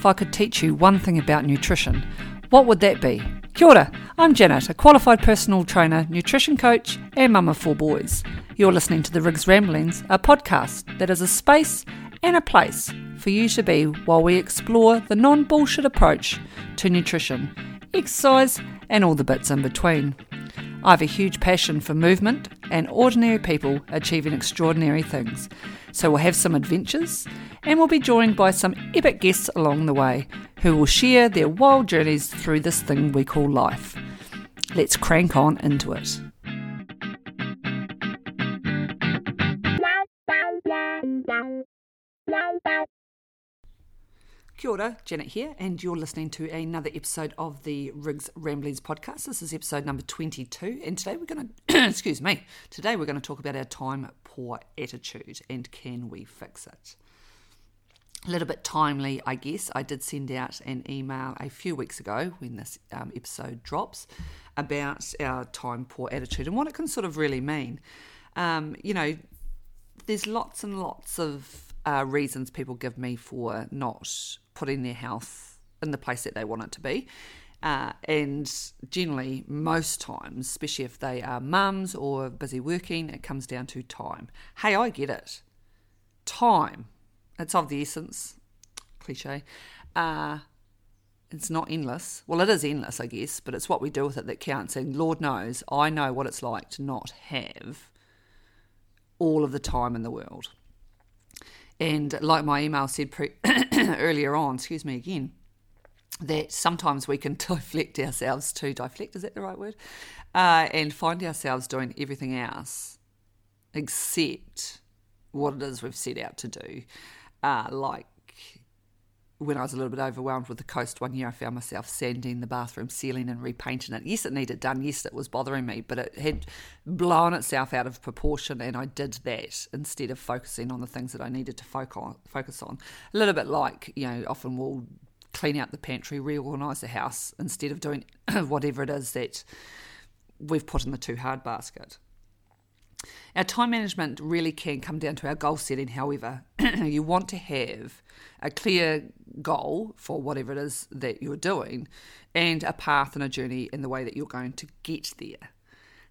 If I could teach you one thing about nutrition, what would that be? Kia ora, I'm Janet, a qualified personal trainer, nutrition coach, and mum of four boys. You're listening to the Rigs Ramblings, a podcast that is a space and a place for you to be while we explore the non bullshit approach to nutrition, exercise, and all the bits in between. I have a huge passion for movement and ordinary people achieving extraordinary things. So we'll have some adventures and we'll be joined by some epic guests along the way who will share their wild journeys through this thing we call life. Let's crank on into it. Kia ora, Janet here, and you're listening to another episode of the Rigs Ramblings podcast. This is episode number 22, and today we're going to, excuse me, today we're going to talk about our time poor attitude and can we fix it. A little bit timely, I guess. I did send out an email a few weeks ago when this um, episode drops about our time poor attitude and what it can sort of really mean. Um, you know, there's lots and lots of uh, reasons people give me for not putting their health in the place that they want it to be. Uh, and generally, most times, especially if they are mums or busy working, it comes down to time. Hey, I get it. Time. It's of the essence. Cliche. Uh, it's not endless. Well, it is endless, I guess, but it's what we do with it that counts. And Lord knows, I know what it's like to not have all of the time in the world. And like my email said pre- earlier on, excuse me again, that sometimes we can deflect ourselves to deflect, is that the right word? Uh, and find ourselves doing everything else except what it is we've set out to do. Uh, like when I was a little bit overwhelmed with the coast one year, I found myself sanding the bathroom ceiling and repainting it. Yes, it needed done. Yes, it was bothering me, but it had blown itself out of proportion, and I did that instead of focusing on the things that I needed to focus on. A little bit like, you know, often we'll clean out the pantry, reorganise the house instead of doing whatever it is that we've put in the too hard basket. Our time management really can come down to our goal setting, however. you want to have a clear goal for whatever it is that you're doing and a path and a journey in the way that you're going to get there.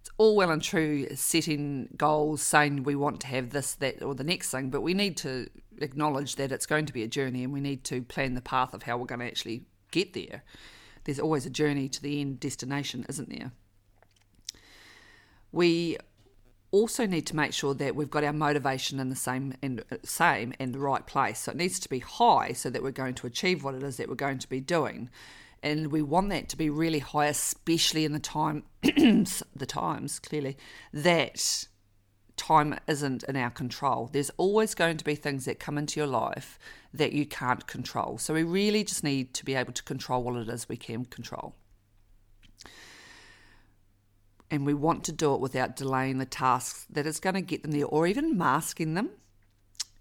It's all well and true setting goals, saying we want to have this, that, or the next thing, but we need to acknowledge that it's going to be a journey and we need to plan the path of how we're going to actually get there. There's always a journey to the end destination, isn't there? We also need to make sure that we've got our motivation in the same and uh, same and the right place. So it needs to be high so that we're going to achieve what it is that we're going to be doing. And we want that to be really high, especially in the time the times, clearly, that time isn't in our control. There's always going to be things that come into your life that you can't control. So we really just need to be able to control what it is we can control and we want to do it without delaying the tasks that is going to get them there or even masking them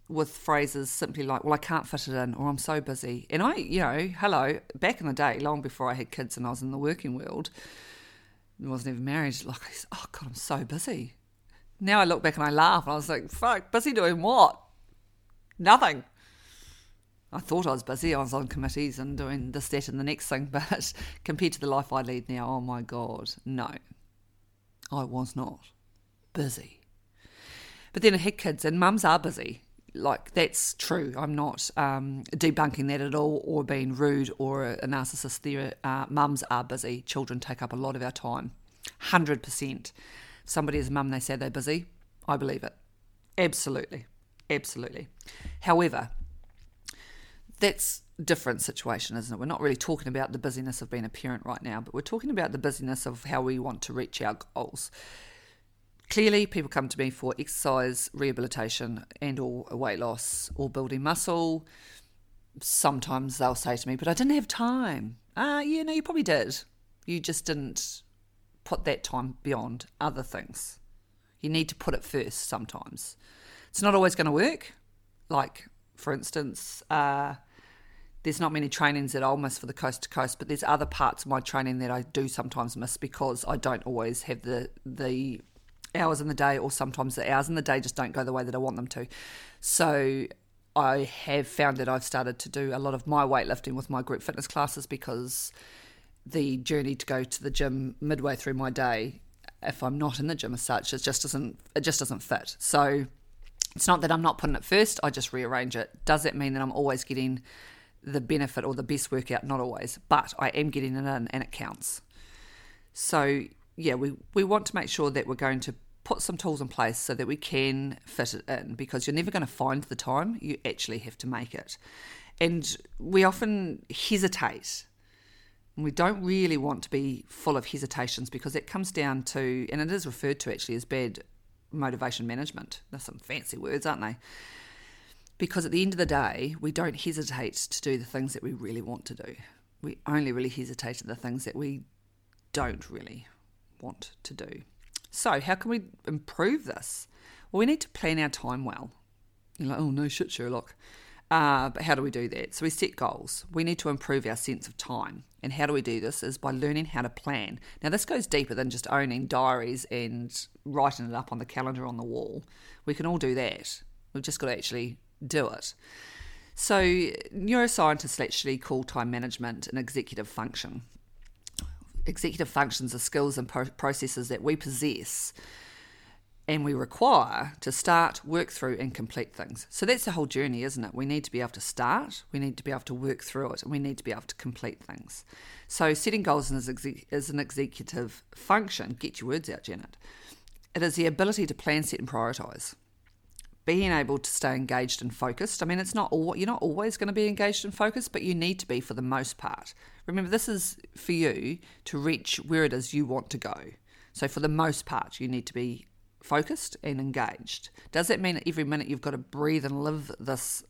with phrases simply like, well, I can't fit it in or I'm so busy. And I, you know, hello, back in the day, long before I had kids and I was in the working world, I wasn't even married, like, oh God, I'm so busy. Now I look back and I laugh and I was like, fuck, busy doing what? Nothing. I thought I was busy. I was on committees and doing this, that, and the next thing. But compared to the life I lead now, oh my God, no, I was not busy. But then I had kids, and mums are busy. Like, that's true. I'm not um, debunking that at all or being rude or a, narcissist there. Uh, mums are busy. Children take up a lot of our time. 100%. Somebody is a mum, they say they're busy. I believe it. Absolutely. Absolutely. However, that's different situation, isn't it? We're not really talking about the busyness of being a parent right now, but we're talking about the busyness of how we want to reach our goals. Clearly, people come to me for exercise, rehabilitation, and or weight loss or building muscle. Sometimes they'll say to me, "But I didn't have time." Ah, uh, yeah, no, you probably did. You just didn't put that time beyond other things. You need to put it first sometimes. It's not always going to work. Like, for instance, uh, there's not many trainings that I'll miss for the coast to coast, but there's other parts of my training that I do sometimes miss because I don't always have the the hours in the day, or sometimes the hours in the day just don't go the way that I want them to. So I have found that I've started to do a lot of my weightlifting with my group fitness classes because the journey to go to the gym midway through my day, if I'm not in the gym as such, it just doesn't it just doesn't fit. So it's not that I'm not putting it first, I just rearrange it. Does that mean that I'm always getting the benefit or the best workout? Not always, but I am getting it in and it counts. So yeah, we, we want to make sure that we're going to put some tools in place so that we can fit it in because you're never going to find the time, you actually have to make it. And we often hesitate. And we don't really want to be full of hesitations because it comes down to, and it is referred to actually as bad motivation management. They're some fancy words, aren't they? Because at the end of the day, we don't hesitate to do the things that we really want to do. We only really hesitate at the things that we don't really want to do. So, how can we improve this? Well, we need to plan our time well. You're like, oh, no shit, Sherlock. Uh, but how do we do that? So we set goals. We need to improve our sense of time. And how do we do this? Is by learning how to plan. Now, this goes deeper than just owning diaries and writing it up on the calendar on the wall. We can all do that. We've just got to actually do it. So, neuroscientists actually call time management an executive function. Executive functions are skills and processes that we possess and we require to start, work through, and complete things. So that's the whole journey, isn't it? We need to be able to start, we need to be able to work through it, and we need to be able to complete things. So setting goals is, is an executive function. Get your words out, Janet. It is the ability to plan, set, and prioritise. Being able to stay engaged and focused. I mean, it's not all, you're not always going to be engaged and focused, but you need to be for the most part. Remember, this is for you to reach where it is you want to go. So, for the most part, you need to be focused and engaged. Does that mean that every minute you've got to breathe and live this,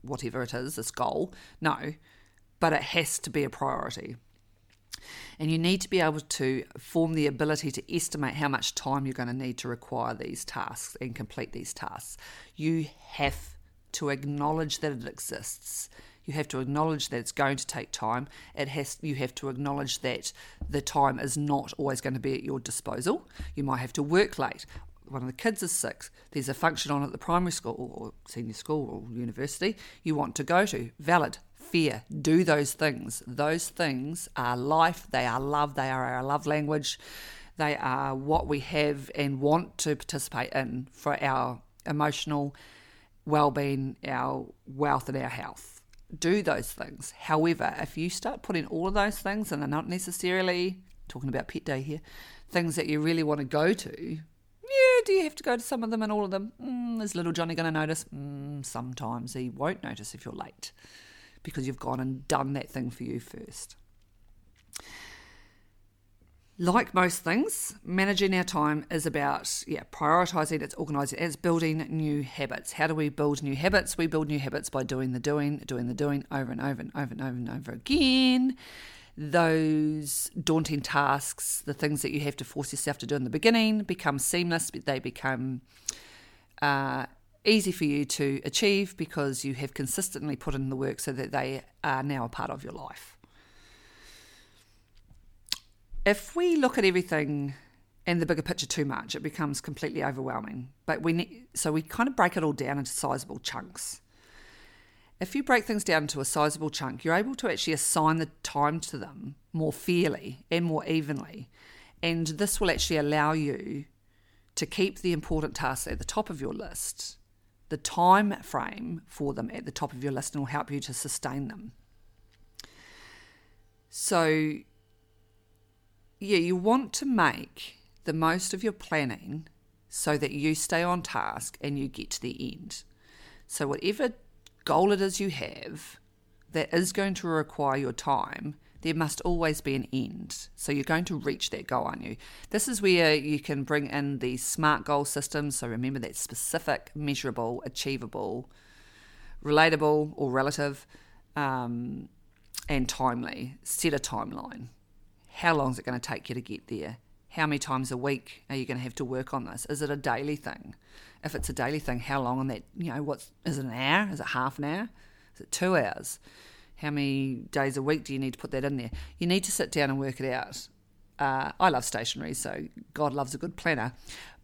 whatever it is, this goal? No, but it has to be a priority. And you need to be able to form the ability to estimate how much time you're going to need to require these tasks and complete these tasks. You have to acknowledge that it exists. You have to acknowledge that it's going to take time. It has you have to acknowledge that the time is not always going to be at your disposal. You might have to work late one of the kids is sick, there's a function on at the primary school or senior school or university you want to go to. Valid. Fear. Do those things. Those things are life, they are love, they are our love language, they are what we have and want to participate in for our emotional well being, our wealth, and our health. Do those things. However, if you start putting all of those things and they're not necessarily talking about pet day here, things that you really want to go to, yeah, do you have to go to some of them and all of them? Mm, is little Johnny going to notice? Mm, sometimes he won't notice if you're late because you've gone and done that thing for you first. Like most things, managing our time is about yeah, prioritizing, it's organizing, it's building new habits. How do we build new habits? We build new habits by doing the doing, doing the doing over and over and over and over and over again those daunting tasks, the things that you have to force yourself to do in the beginning, become seamless. They become uh, easy for you to achieve because you have consistently put in the work so that they are now a part of your life. If we look at everything and the bigger picture too much, it becomes completely overwhelming. But we need, so we kind of break it all down into sizable chunks if you break things down into a sizable chunk, you're able to actually assign the time to them more fairly and more evenly. And this will actually allow you to keep the important tasks at the top of your list, the time frame for them at the top of your list, and will help you to sustain them. So, yeah, you want to make the most of your planning so that you stay on task and you get to the end. So, whatever goal it is you have that is going to require your time, there must always be an end. So you're going to reach that goal, aren't you? This is where you can bring in the SMART goal system. So remember that specific, measurable, achievable, relatable or relative, um, and timely. Set a timeline. How long is it going to take you to get there? How many times a week are you going to have to work on this? Is it a daily thing? if it's a daily thing, how long on that, you know, what's, is it an hour? Is it half an hour? Is it two hours? How many days a week do you need to put that in there? You need to sit down and work it out. Uh, I love stationery, so God loves a good planner.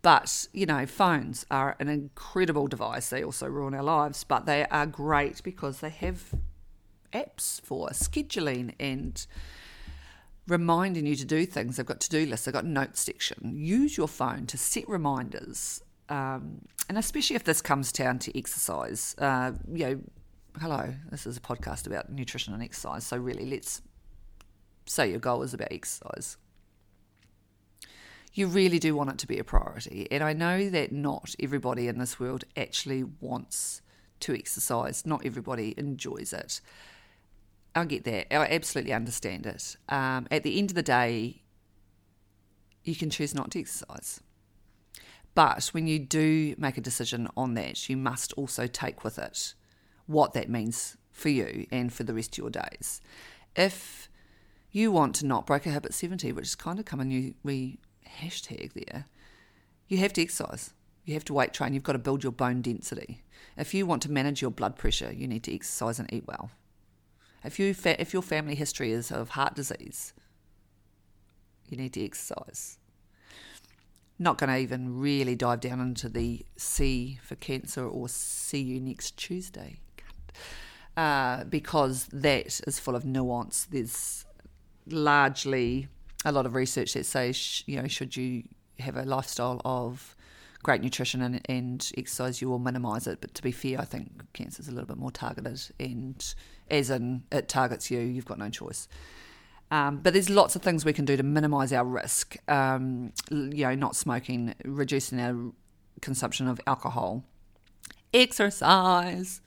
But, you know, phones are an incredible device. They also ruin our lives, but they are great because they have apps for scheduling and reminding you to do things. They've got to do lists, they've got notes section. Use your phone to set reminders. Um, and especially if this comes down to exercise, uh, you know, hello, this is a podcast about nutrition and exercise. So, really, let's say your goal is about exercise. You really do want it to be a priority. And I know that not everybody in this world actually wants to exercise, not everybody enjoys it. I get that. I absolutely understand it. Um, at the end of the day, you can choose not to exercise. But when you do make a decision on that, you must also take with it what that means for you and for the rest of your days. If you want to not break a habit 70, which is kind of come a new wee hashtag there, you have to exercise. You have to weight train. You've got to build your bone density. If you want to manage your blood pressure, you need to exercise and eat well. If you fa- if your family history is of heart disease, you need to exercise. Not going to even really dive down into the C for cancer or see you next Tuesday, uh, because that is full of nuance. There's largely a lot of research that says you know should you have a lifestyle of great nutrition and, and exercise, you will minimise it. But to be fair, I think cancer is a little bit more targeted, and as in it targets you, you've got no choice. Um, but there's lots of things we can do to minimise our risk. Um, you know, not smoking, reducing our consumption of alcohol, exercise.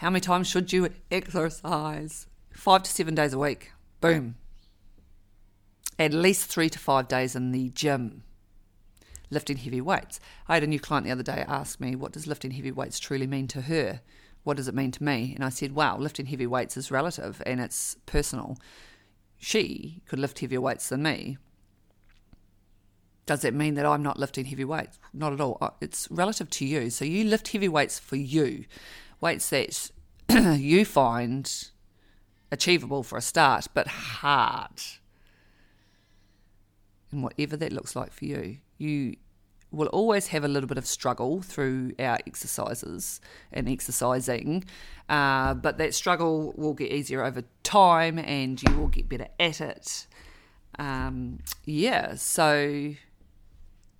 How many times should you exercise? Five to seven days a week. Boom. At least three to five days in the gym lifting heavy weights. I had a new client the other day ask me, What does lifting heavy weights truly mean to her? What does it mean to me? And I said, Wow, lifting heavy weights is relative and it's personal. She could lift heavier weights than me. Does that mean that I'm not lifting heavy weights? Not at all. Uh, it's relative to you. So you lift heavy weights for you, weights that you find achievable for a start, but hard. And whatever that looks like for you you will always have a little bit of struggle through our exercises and exercising, uh, but that struggle will get easier over time and you will get better at it. Um, yeah, so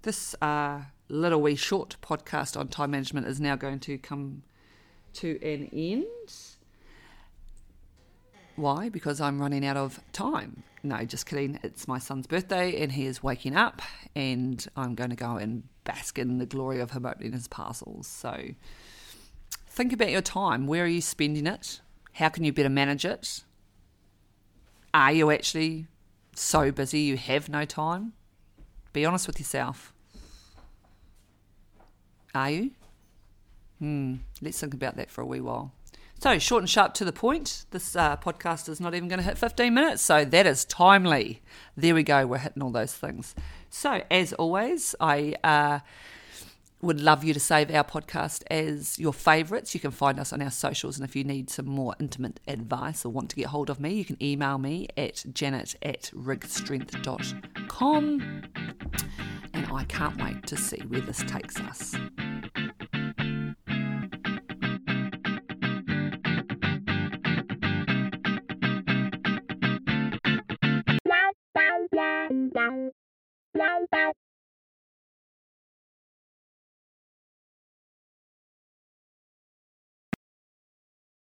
this uh, little wee short podcast on time management is now going to come to an end. Why? Because I'm running out of time. No, just kidding. It's my son's birthday and he is waking up, and I'm going to go and bask in the glory of him opening his parcels. So think about your time. Where are you spending it? How can you better manage it? Are you actually so busy you have no time? Be honest with yourself. Are you? Hmm, let's think about that for a wee while. So, short and sharp to the point. This uh, podcast is not even going to hit 15 minutes, so that is timely. There we go, we're hitting all those things. So, as always, I uh, would love you to save our podcast as your favourites. You can find us on our socials, and if you need some more intimate advice or want to get hold of me, you can email me at janet at rigstrength.com. And I can't wait to see where this takes us.